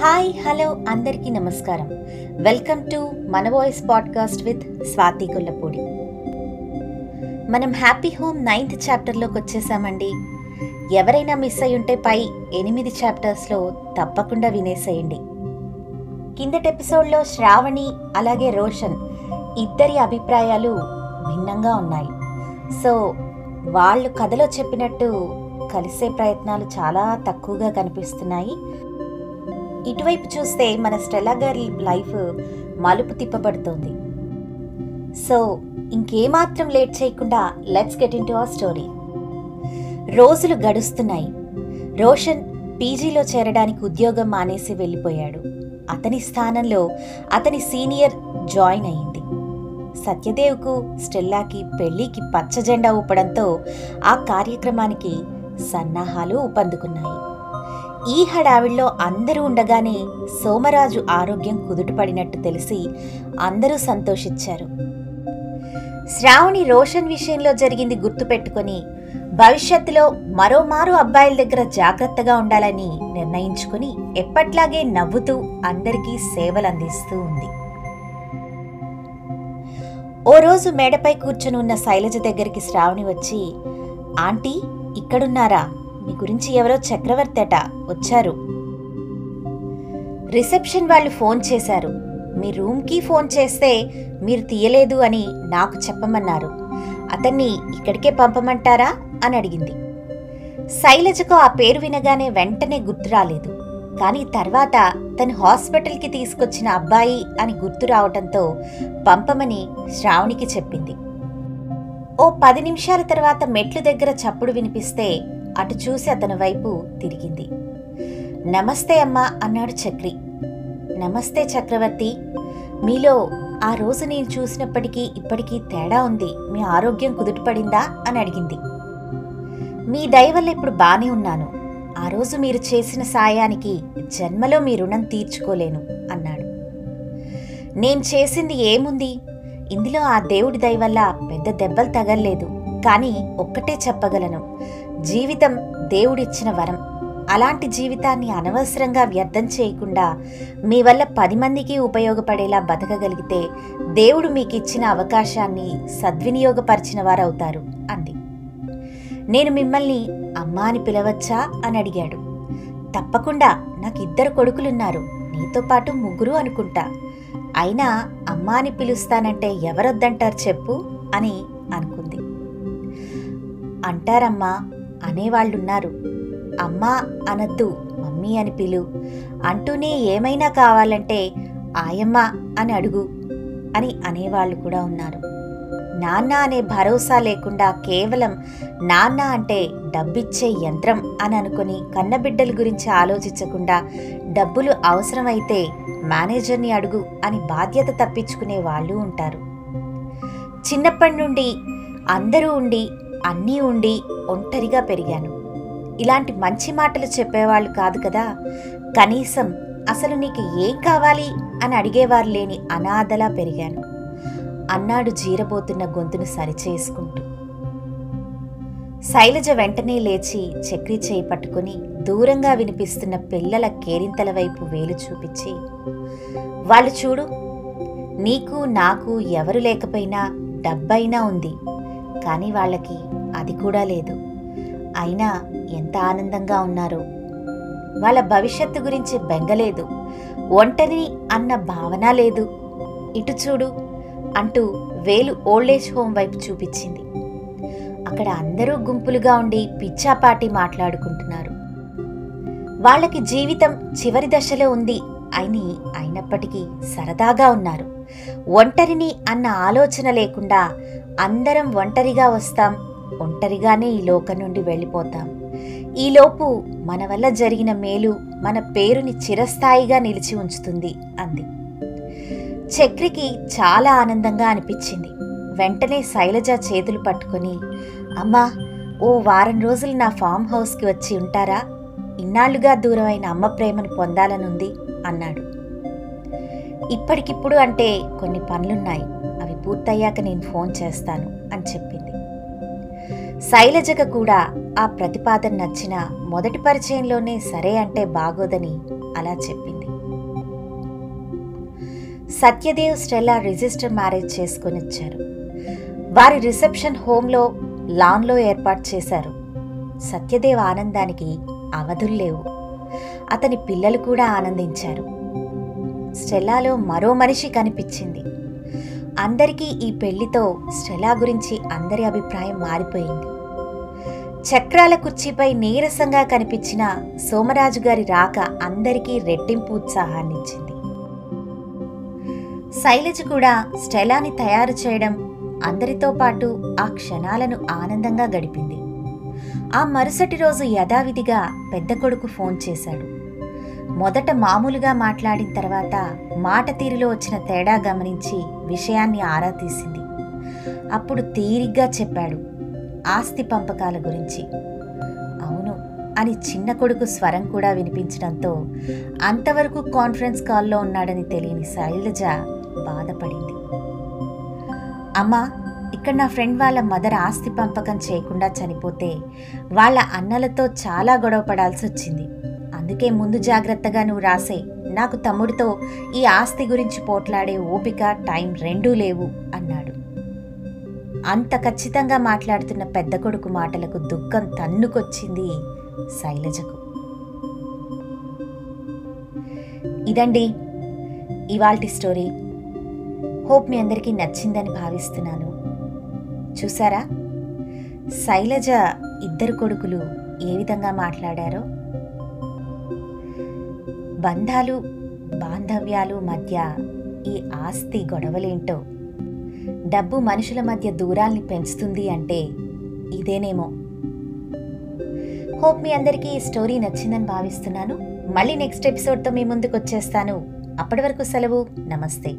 Hi hello అందరికీ నమస్కారం. Welcome to మన voice podcast with Swathi Kollapudi. మనం హ్యాపీ హోమ్ నైన్త్ చాప్టర్లోకి వచ్చేసామండి. ఎవరైనా మిస్ అయి ఉంటే పై ఎనిమిది చాప్టర్స్లో తప్పకుండా వినేసేయండి. కిందటి ఎపిసోడ్లో శ్రావణి అలాగే రోషన్ ఇద్దరి అభిప్రాయాలు భిన్నంగా ఉన్నాయి. సో వాళ్ళు కథలో చెప్పినట్టు కలిసే ప్రయత్నాలు చాలా తక్కువగా కనిపిస్తున్నాయి. ఇటువైపు చూస్తే మన స్టెలా గారి లైఫ్ మలుపు తిప్పబడుతోంది. సో ఇంకేమాత్రం లేట్ చేయకుండా let's get in to our story రోజులు గడుస్తున్నాయి. రోషన్ పీజీలో చేరడానికి ఉద్యోగం మానేసి వెళ్ళిపోయాడు. అతని స్థానంలో అతని సీనియర్ జాయిన్ అయింది. సత్యదేవ్కు స్టెల్లాకి పెళ్ళికి పచ్చ జెండా ఊపడంతో ఆ కార్యక్రమానికి సన్నాహాలు ఊపందుకున్నాయి. ఈ హడావిడిలో అందరూ ఉండగానే సోమరాజు ఆరోగ్యం కుదుటపడినట్టు తెలిసి అందరూ సంతోషించారు. శ్రావణి రోషన్ విషయంలో జరిగింది గుర్తుపెట్టుకొని భవిష్యత్తులో మరోమారు అబ్బాయిల దగ్గర జాగ్రత్తగా ఉండాలని నిర్ణయించుకుని ఎప్పట్లాగే నవ్వుతూ అందరికీ సేవలు అందిస్తూ ఉంది. ఓ రోజు మేడపై కూర్చుని ఉన్న శైలజ దగ్గరికి శ్రావణి వచ్చి ఆంటీ ఇక్కడున్నారా? మీ గురించి ఎవరో చక్రవర్తి వచ్చారు. రిసెప్షన్ వాళ్ళు ఫోన్ చేశారు. మీ రూమ్కి ఫోన్ చేస్తే మీరు తీయలేదు అని నాకు చెప్పమన్నారు. అతన్ని ఇక్కడికే పంపమంటారా? అని అడిగింది. శైలజకు ఆ పేరు వినగానే వెంటనే గుర్తు రాలేదు. కానీ తర్వాత తను హాస్పిటల్కి తీసుకొచ్చిన అబ్బాయి అని గుర్తు రావటంతో పంపమని శ్రావణికి చెప్పింది. ఓ పది నిమిషాల తర్వాత మెట్లు దగ్గర చప్పుడు వినిపిస్తే అటు చూసి అతని వైపు తిరిగింది. నమస్తే అమ్మా అన్నాడు చక్రి. నమస్తే చక్రవర్తి. మీలో ఆ రోజు నేను చూసినప్పటికీ ఇప్పటికీ తేడా ఉంది. మీ ఆరోగ్యం కుదుటపడిందా అని అడిగింది. మీ దయవల్ల ఇప్పుడు బానే ఉన్నాను. ఆ రోజు మీరు చేసిన సాయానికి జన్మలో మీ రుణం తీర్చుకోలేను అన్నాడు. నేను చేసింది ఏముంది? ఇందులో ఆ దేవుడి దయ వల్ల పెద్ద దెబ్బలు తగల్లేదు. కానీ ఒక్కటే చెప్పగలను. జీవితం దేవుడిచ్చిన వరం. అలాంటి జీవితాన్ని అనవసరంగా వ్యర్థం చేయకుండా మీ వల్ల పది మందికి ఉపయోగపడేలా బతకగలిగితే దేవుడు మీకు ఇచ్చిన అవకాశాన్ని సద్వినియోగపరిచిన వారవుతారు అంది. నేను మిమ్మల్ని అమ్మా అని పిలవచ్చా అని అడిగాడు. తప్పకుండా నాకు ఇద్దరు కొడుకులున్నారు. నీతో పాటు ముగ్గురు అనుకుంటా. అయినా అమ్మా అని పిలుస్తానంటే ఎవరొద్దంటారు చెప్పు అని అనుకుంది. అంటారమ్మా అనేవాళ్ళున్నారు అమ్మా అనద్దు మమ్మీ అని పిలు. అంటూనే ఏమైనా కావాలంటే ఆయమ్మ అని అడుగు అని అనేవాళ్ళు కూడా ఉన్నారు. నాన్న అనే భరోసా లేకుండా కేవలం నాన్న అంటే డబ్బిచ్చే యంత్రం అని అనుకుని కన్నబిడ్డల గురించి ఆలోచించకుండా డబ్బులు అవసరమైతే మేనేజర్ని అడుగు అని బాధ్యత తప్పించుకునే వాళ్ళు ఉంటారు. చిన్నప్పటి నుండి అందరూ ఉండి అన్నీ ఉండి ఒంటరిగా పెరిగాను. ఇలాంటి మంచి మాటలు చెప్పేవాళ్ళు కాదు కదా. కనీసం అసలు నీకు ఏం కావాలి అని అడిగేవారు లేని అనాథలా పెరిగాను. అన్నాడు జీరబోతున్న గొంతును సరిచేసుకుంటూ. శైలజ వెంటనే లేచి చక్రి చేయి పట్టుకుని దూరంగా వినిపిస్తున్న పిల్లల కేరింతల వైపు వేలు చూపించి వాళ్ళు చూడు నీకు నాకు ఎవరు లేకపోయినా డబ్బైనా ఉంది. కానీ వాళ్ళకి అది కూడా లేదు. అయినా ఎంత ఆనందంగా ఉన్నారో. వాళ్ళ భవిష్యత్తు గురించి బెంగలేదు. ఒంటరి అన్న భావన లేదు. ఇటు చూడు అంటూ వేలు ఓల్డేజ్ హోమ్ వైపు చూపించింది. అక్కడ అందరూ గుంపులుగా ఉండి పిచ్చాపాటి మాట్లాడుకుంటున్నారు. వాళ్ళకి జీవితం చివరి దశలో ఉంది అని అయినప్పటికీ సరదాగా ఉన్నారు. ఒంటరిని అన్న ఆలోచన లేకుండా అందరం ఒంటరిగా వస్తాం ఒంటరిగానే ఈ లోకం నుండి వెళ్ళిపోతాం. ఈలోపు మన వల్ల జరిగిన మేలు మన పేరుని చిరస్థాయిగా నిలిచి ఉంచుతుంది అంది. చక్రికి చాలా ఆనందంగా అనిపించింది. వెంటనే శైలజ చేతులు పట్టుకొని అమ్మా ఓ వారం రోజులు నా ఫామ్ హౌస్కి వచ్చి ఉంటారా? ఇన్నాళ్ళుగా దూరమైన అమ్మ ప్రేమను పొందాలనుంది అన్నాడు. ఇప్పటికిప్పుడు అంటే కొన్ని పనులున్నాయి. అవి పూర్తయ్యాక నేను ఫోన్ చేస్తాను అని చెప్పింది. శైలజకు కూడా ఆ ప్రతిపాదన నచ్చిన మొదటి పరిచయంలోనే సరే అంటే బాగోదని అలా చెప్పింది. సత్యదేవ్ స్టెల్లా రిజిస్టర్ మ్యారేజ్ చేసుకుని వచ్చారు వారి రిసెప్షన్ హోంలో లాన్లో ఏర్పాటు చేశారు. సత్యదేవ్ ఆనందానికి అవధులు లేవు. అతని పిల్లలు కూడా ఆనందించారు. స్టెల్లాలో మరో మనిషి కనిపించింది. అందరికీ ఈ పెళ్ళితో స్టెలా గురించి అందరి అభిప్రాయం మారిపోయింది. చక్రాల కుర్చీపై నీరసంగా కనిపించిన సోమరాజు గారి రాక అందరికీ రెట్టింపు ఉత్సాహాన్నిచ్చింది. శైలజ కూడా స్టెలాని తయారు చేయడం అందరితో పాటు ఆ క్షణాలను ఆనందంగా గడిపింది. ఆ మరుసటి రోజు యథావిధిగా పెద్ద కొడుకు ఫోన్ చేశాడు. మొదట మామూలుగా మాట్లాడిన తర్వాత మాట తీరులో వచ్చిన తేడా గమనించి విషయాన్ని ఆరా తీసింది. అప్పుడు తీరిగ్గా చెప్పాడు ఆస్తి పంపకాల గురించి. అవును అని చిన్న కొడుకు స్వరం కూడా వినిపించడంతో అంతవరకు కాన్ఫరెన్స్ కాల్లో ఉన్నాడని తెలియని శైలజ బాధపడింది. అమ్మా ఇక్కడ నా ఫ్రెండ్ వాళ్ళ మదర్ ఆస్తి పంపకం చేయకుండా చనిపోతే వాళ్ళ అన్నలతో చాలా గొడవ పడాల్సి వచ్చింది అందుకే ముందు జాగ్రత్తగా నువ్వు రాసే. నాకు తమ్ముడితో ఈ ఆస్తి గురించి పోట్లాడే ఓపిక టైం రెండూ లేవు అన్నాడు. అంత ఖచ్చితంగా మాట్లాడుతున్న పెద్ద కొడుకు మాటలకు దుఃఖం తన్నుకొచ్చింది శైలజకు. ఇదండి ఇవాల్టి స్టోరీ. హోప్ మీ అందరికీ నచ్చిందని భావిస్తున్నాను. చూసారా? శైలజ ఇద్దరు కొడుకులు ఏ విధంగా మాట్లాడారో బంధాలు బాంధవ్యాలు మధ్య ఈ ఆస్తి గొడవలేంటో? డబ్బు మనుషుల మధ్య దూరాల్ని పెంచుతుంది అంటే ఇదేనేమో. హోప్ మీ అందరికీ ఈ స్టోరీ నచ్చిందని భావిస్తున్నాను. మళ్ళీ నెక్స్ట్ ఎపిసోడ్తో మీ ముందుకు వచ్చేస్తాను అప్పటి వరకు సెలవు. నమస్తే.